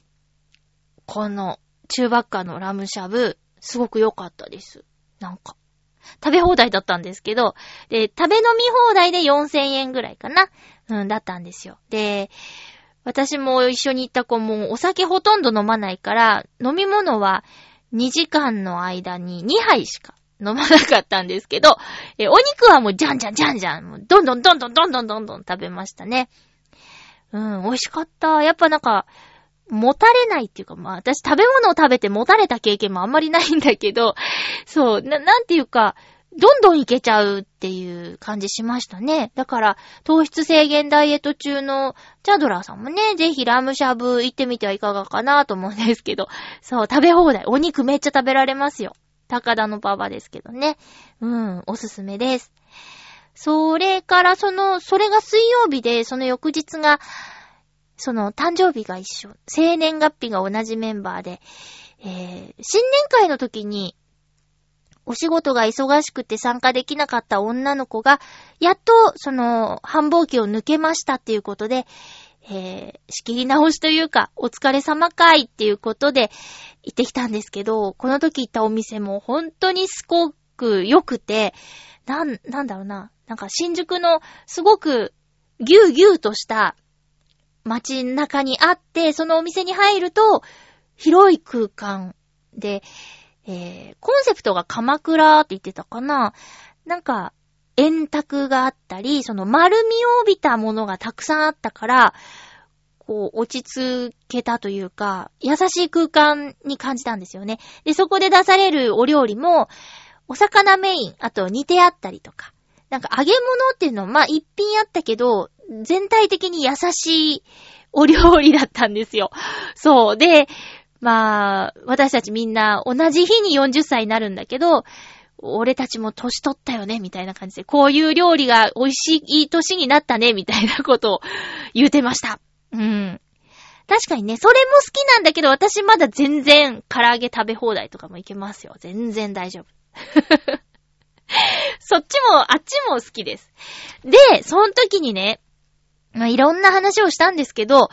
この中ばっかのラムシャブ、すごく良かったです。なんか。食べ放題だったんですけど、で、食べ飲み放題で4000円ぐらいかな。うん、だったんですよ。で、私も一緒に行った子もお酒ほとんど飲まないから、飲み物は2時間の間に2杯しか飲まなかったんですけど、え、お肉はもうじゃんじゃんじゃんじゃん、もうどんどんどんどんどんどんどんどん食べましたね。うん、美味しかった。やっぱなんか、持たれないっていうか、まあ私食べ物を食べて持たれた経験もあんまりないんだけど、そう、な、なんていうか、どんどんいけちゃうっていう感じしましたね。だから、糖質制限ダイエット中のチャドラーさんもね、ぜひラムシャブ行ってみてはいかがかなと思うんですけど、そう、食べ放題。お肉めっちゃ食べられますよ。高田のパパですけどね。うん、おすすめです。それから、その、それが水曜日で、その翌日が、その、誕生日が一緒。生年月日が同じメンバーで、えー、新年会の時に、お仕事が忙しくて参加できなかった女の子が、やっと、その、繁忙期を抜けましたっていうことで、えー、仕切り直しというか、お疲れ様会っていうことで行ってきたんですけど、この時行ったお店も本当にすごく良くて、なん、なんだろうな。なんか新宿のすごくギューギューとした街中にあって、そのお店に入ると、広い空間で、えー、コンセプトが鎌倉って言ってたかななんか、円卓があったり、その丸みを帯びたものがたくさんあったから、こう、落ち着けたというか、優しい空間に感じたんですよね。で、そこで出されるお料理も、お魚メイン、あと煮てあったりとか。なんか揚げ物っていうのはまあ一品あったけど、全体的に優しいお料理だったんですよ。そう。で、まあ、私たちみんな同じ日に40歳になるんだけど、俺たちも年取ったよね、みたいな感じで、こういう料理が美味しい年になったね、みたいなことを言うてました。うん。確かにね、それも好きなんだけど、私まだ全然唐揚げ食べ放題とかもいけますよ。全然大丈夫。そっちも、あっちも好きです。で、その時にね、まあ、いろんな話をしたんですけど、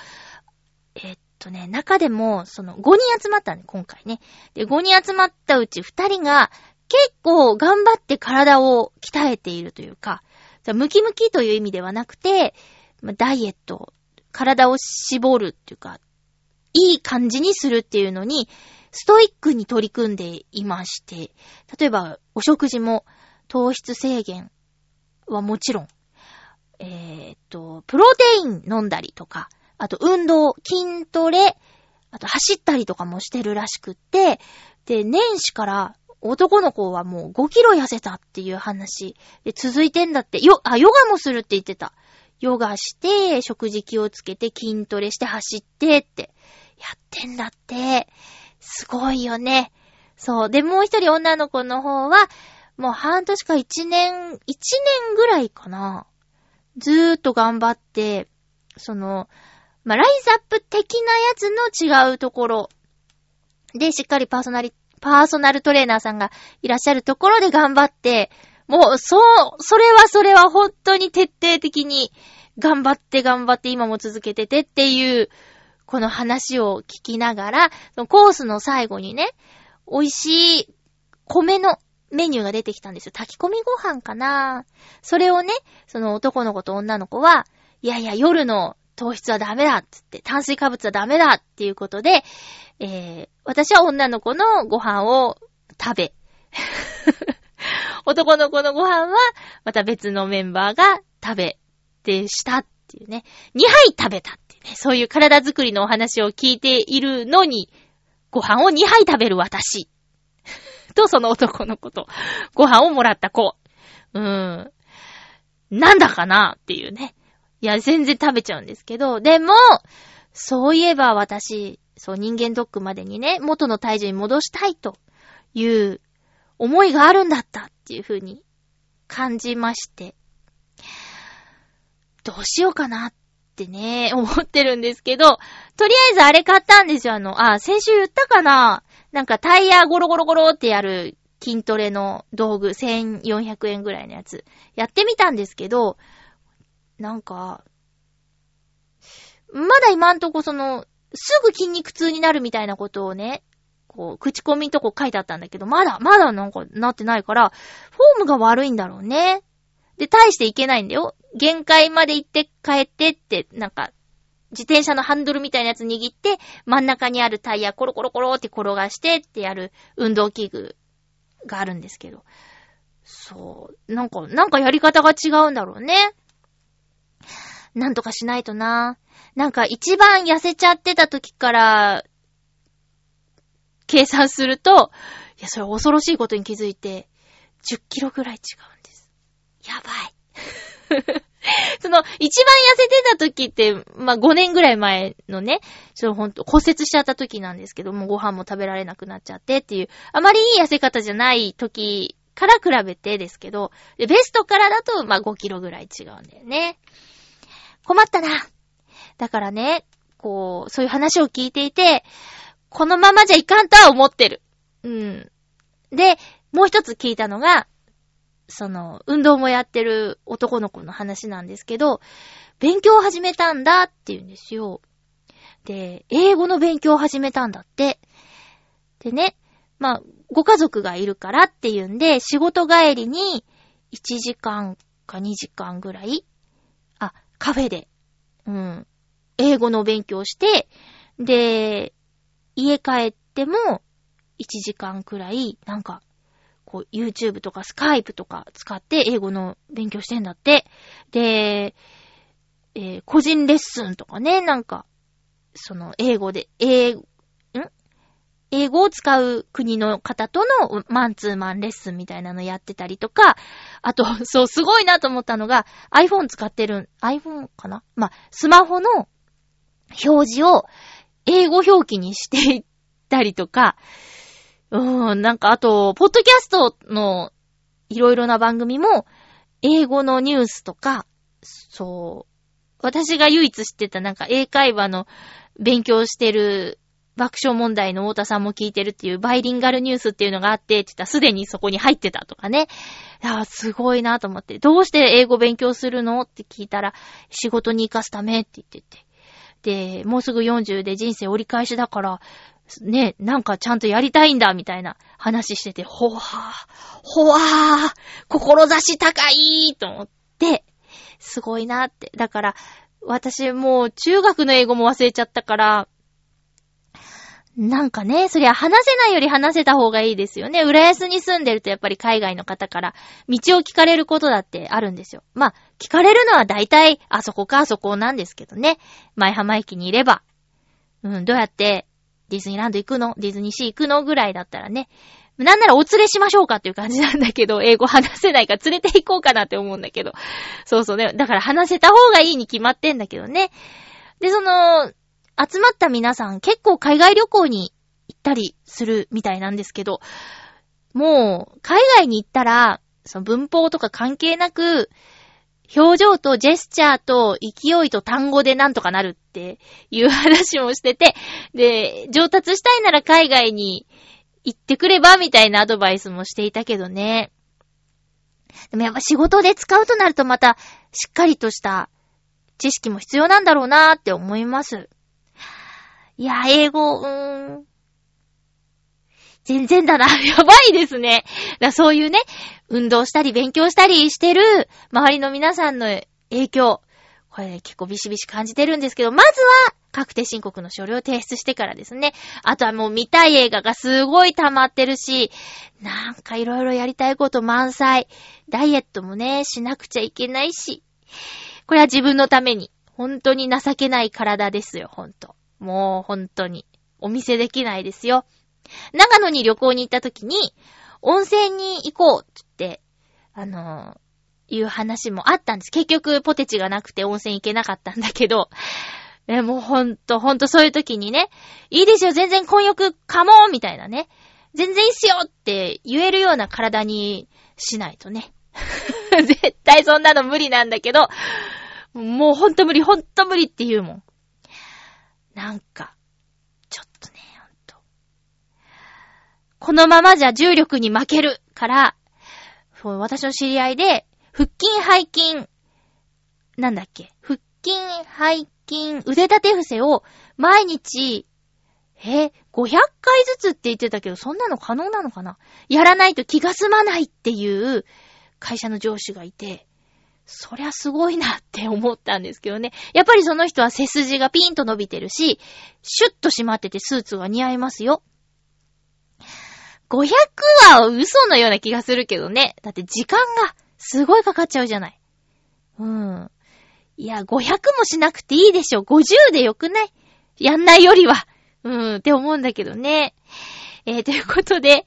えっっとね、中でも、その、5人集まったね、今回ね。で、5人集まったうち2人が、結構頑張って体を鍛えているというか、ムキムキという意味ではなくて、ダイエット、体を絞るっていうか、いい感じにするっていうのに、ストイックに取り組んでいまして、例えば、お食事も糖質制限はもちろん、えー、っと、プロテイン飲んだりとか、あと運動、筋トレ、あと走ったりとかもしてるらしくって、で、年始から男の子はもう5キロ痩せたっていう話で続いてんだって、よ、あ、ヨガもするって言ってた。ヨガして、食事気をつけて、筋トレして走ってって、やってんだって。すごいよね。そう。で、もう一人女の子の方は、もう半年か一年、一年ぐらいかな。ずーっと頑張って、その、まあ、ライズアップ的なやつの違うところで、しっかりパーソナリ、パーソナルトレーナーさんがいらっしゃるところで頑張って、もう、そう、それはそれは本当に徹底的に頑張って頑張って今も続けててっていう、この話を聞きながら、コースの最後にね、美味しい米のメニューが出てきたんですよ。炊き込みご飯かなそれをね、その男の子と女の子は、いやいや、夜の糖質はダメだっつって、炭水化物はダメだっていうことで、えー、私は女の子のご飯を食べ、男の子のご飯は、また別のメンバーが食べてしたっていうね。2杯食べたっていうね。そういう体作りのお話を聞いているのに、ご飯を2杯食べる私。と、その男の子と、ご飯をもらった子。うーん。なんだかなっていうね。いや、全然食べちゃうんですけど、でも、そういえば私、そう人間ドックまでにね、元の体重に戻したいという思いがあるんだったっていう風に感じまして、どうしようかなってね、思ってるんですけど、とりあえずあれ買ったんですよ。あの、あ、先週言ったかななんかタイヤゴロゴロゴロってやる筋トレの道具1400円ぐらいのやつ。やってみたんですけど、なんか、まだ今んとこその、すぐ筋肉痛になるみたいなことをね、こう、口コミんとこ書いてあったんだけど、まだ、まだなんかなってないから、フォームが悪いんだろうね。で、大していけないんだよ。限界まで行って帰ってって、なんか、自転車のハンドルみたいなやつ握って、真ん中にあるタイヤコロコロコロって転がしてってやる運動器具があるんですけど。そう。なんか、なんかやり方が違うんだろうね。なんとかしないとな。なんか一番痩せちゃってた時から、計算すると、いや、それ恐ろしいことに気づいて、10キロぐらい違うんです。やばい。その、一番痩せてた時って、まあ、5年ぐらい前のね、そのほんと骨折しちゃった時なんですけども、ご飯も食べられなくなっちゃってっていう、あまりいい痩せ方じゃない時から比べてですけど、ベストからだと、まあ、5キロぐらい違うんだよね。困ったな。だからね、こう、そういう話を聞いていて、このままじゃいかんとは思ってる。うん。で、もう一つ聞いたのが、その、運動もやってる男の子の話なんですけど、勉強を始めたんだって言うんですよ。で、英語の勉強を始めたんだって。でね、まあ、ご家族がいるからっていうんで、仕事帰りに1時間か2時間ぐらい、カフェで、うん、英語の勉強して、で、家帰っても1時間くらい、なんか、こう、YouTube とか Skype とか使って英語の勉強してんだって。で、えー個人レッスンとかね、なんか、その、英語で、英、英語を使う国の方とのマンツーマンレッスンみたいなのやってたりとか、あと、そう、すごいなと思ったのが、iPhone 使ってる、iPhone かな？まあ、スマホの表示を英語表記にしていったりとか、うーん、なんかあと、ポッドキャストのいろいろな番組も、英語のニュースとか、そう、私が唯一知ってたなんか英会話の勉強してる爆笑問題の太田さんも聞いてるっていうバイリンガルニュースっていうのがあって、って言ったらすでにそこに入ってたとかね。いや、すごいなと思って。どうして英語勉強するのって聞いたら、仕事に活かすためって言ってて。で、もうすぐ40で人生折り返しだから、ね、なんかちゃんとやりたいんだ、みたいな話してて、ほわー、ほわー、志高いと思って、すごいなって。だから、私もう中学の英語も忘れちゃったから、なんかね、そりゃ話せないより話せた方がいいですよね。浦安に住んでるとやっぱり海外の方から道を聞かれることだってあるんですよ。まあ、聞かれるのは大体あそこかあそこなんですけどね。前浜駅にいれば。うん、どうやってディズニーランド行くの？ディズニーシー行くのぐらいだったらね。なんならお連れしましょうかっていう感じなんだけど、英語話せないから連れて行こうかなって思うんだけど。そうそうね。だから話せた方がいいに決まってんだけどね。で、その、集まった皆さん結構海外旅行に行ったりするみたいなんですけど、もう、海外に行ったら、その文法とか関係なく、表情とジェスチャーと勢いと単語でなんとかなるっていう話もしてて、で、上達したいなら海外に行ってくればみたいなアドバイスもしていたけどね。でもやっぱ仕事で使うとなるとまたしっかりとした知識も必要なんだろうなーって思います。いや、英語、うーん。全然だな。やばいですね。だそういうね、運動したり勉強したりしてる周りの皆さんの影響。これ、結構ビシビシ感じてるんですけど、まずは確定申告の書類を提出してからですね。あとはもう見たい映画がすごい溜まってるし、なんかいろいろやりたいこと満載。ダイエットもね、しなくちゃいけないし。これは自分のために。本当に情けない体ですよ、ほんと。もう本当に。お見せできないですよ。長野に旅行に行った時に、温泉に行こうって、あのーいう話もあったんです。結局、ポテチがなくて温泉行けなかったんだけど、え、もうほんと、ほんとそういう時にね、いいですよ、全然婚欲かもみたいなね。全然いいっすよって言えるような体にしないとね。絶対そんなの無理なんだけど、もうほんと無理、ほんと無理って言うもん。なんか、ちょっとね、ほんと。このままじゃ重力に負けるから、そう私の知り合いで、腹筋背筋、なんだっけ腹筋背筋腕立て伏せを毎日、え、500回ずつって言ってたけど、そんなの可能なのかな？やらないと気が済まないっていう会社の上司がいて、そりゃすごいなって思ったんですけどね。やっぱりその人は背筋がピンと伸びてるし、シュッと締まっててスーツが似合いますよ。500は嘘のような気がするけどね。だって時間がすごいかかっちゃうじゃない。うん。いや、500もしなくていいでしょ。50でよくない？やんないよりは。うん、って思うんだけどね。えー、ということで、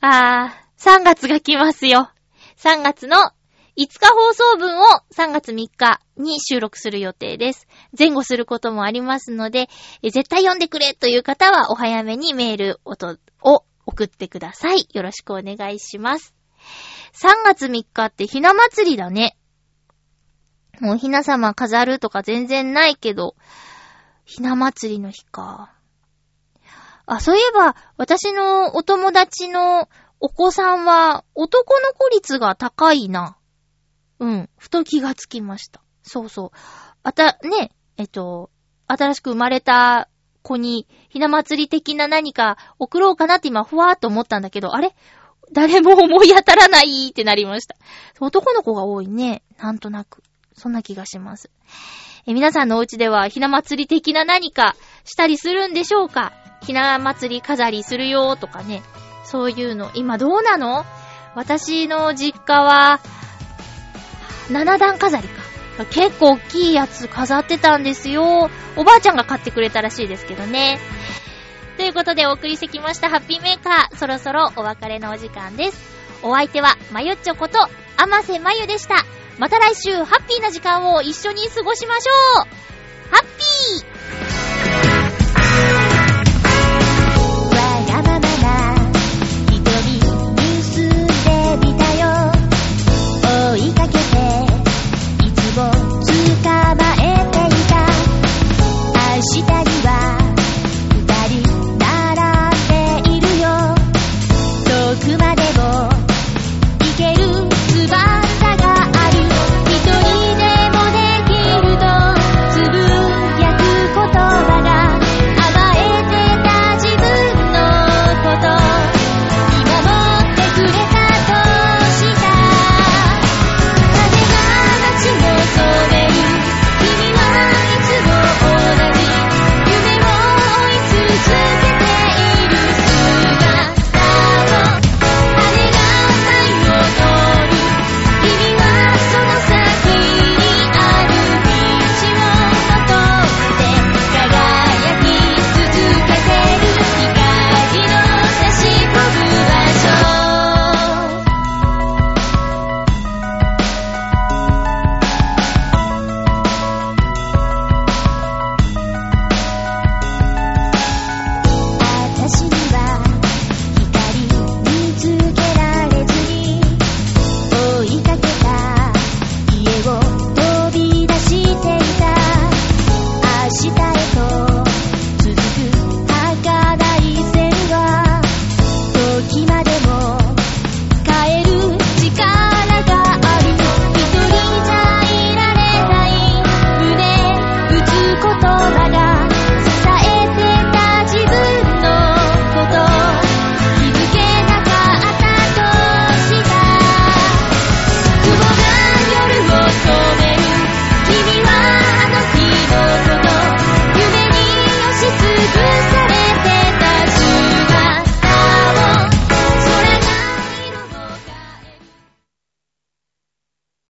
あー、3月が来ますよ。3月の5日放送分を3月3日に収録する予定です。前後することもありますので、絶対読んでくれという方はお早めにメールを送ってください。よろしくお願いします。3月3日ってひな祭りだね。もうひな様飾るとか全然ないけど、ひな祭りの日か。あ、そういえば、私のお友達のお子さんは男の子率が高いな。うん。ふと気がつきました。そうそう。あた、ね、えっと、新しく生まれた子に、ひな祭り的な何か送ろうかなって今、ふわーっと思ったんだけど、あれ？誰も思い当たらないってなりました。男の子が多いね。なんとなく。そんな気がします。え、皆さんのお家ではひな祭り的な何かしたりするんでしょうか？ひな祭り飾りするよとかね。そういうの。今どうなの？私の実家は、7段飾りか。結構大きいやつ飾ってたんですよ。おばあちゃんが買ってくれたらしいですけどね。ということでお送りしてきましたハッピーメーカー。そろそろお別れのお時間です。お相手は、まゆっちょこと、あませまゆでした。また来週、ハッピーな時間を一緒に過ごしましょうハッピー追いかけ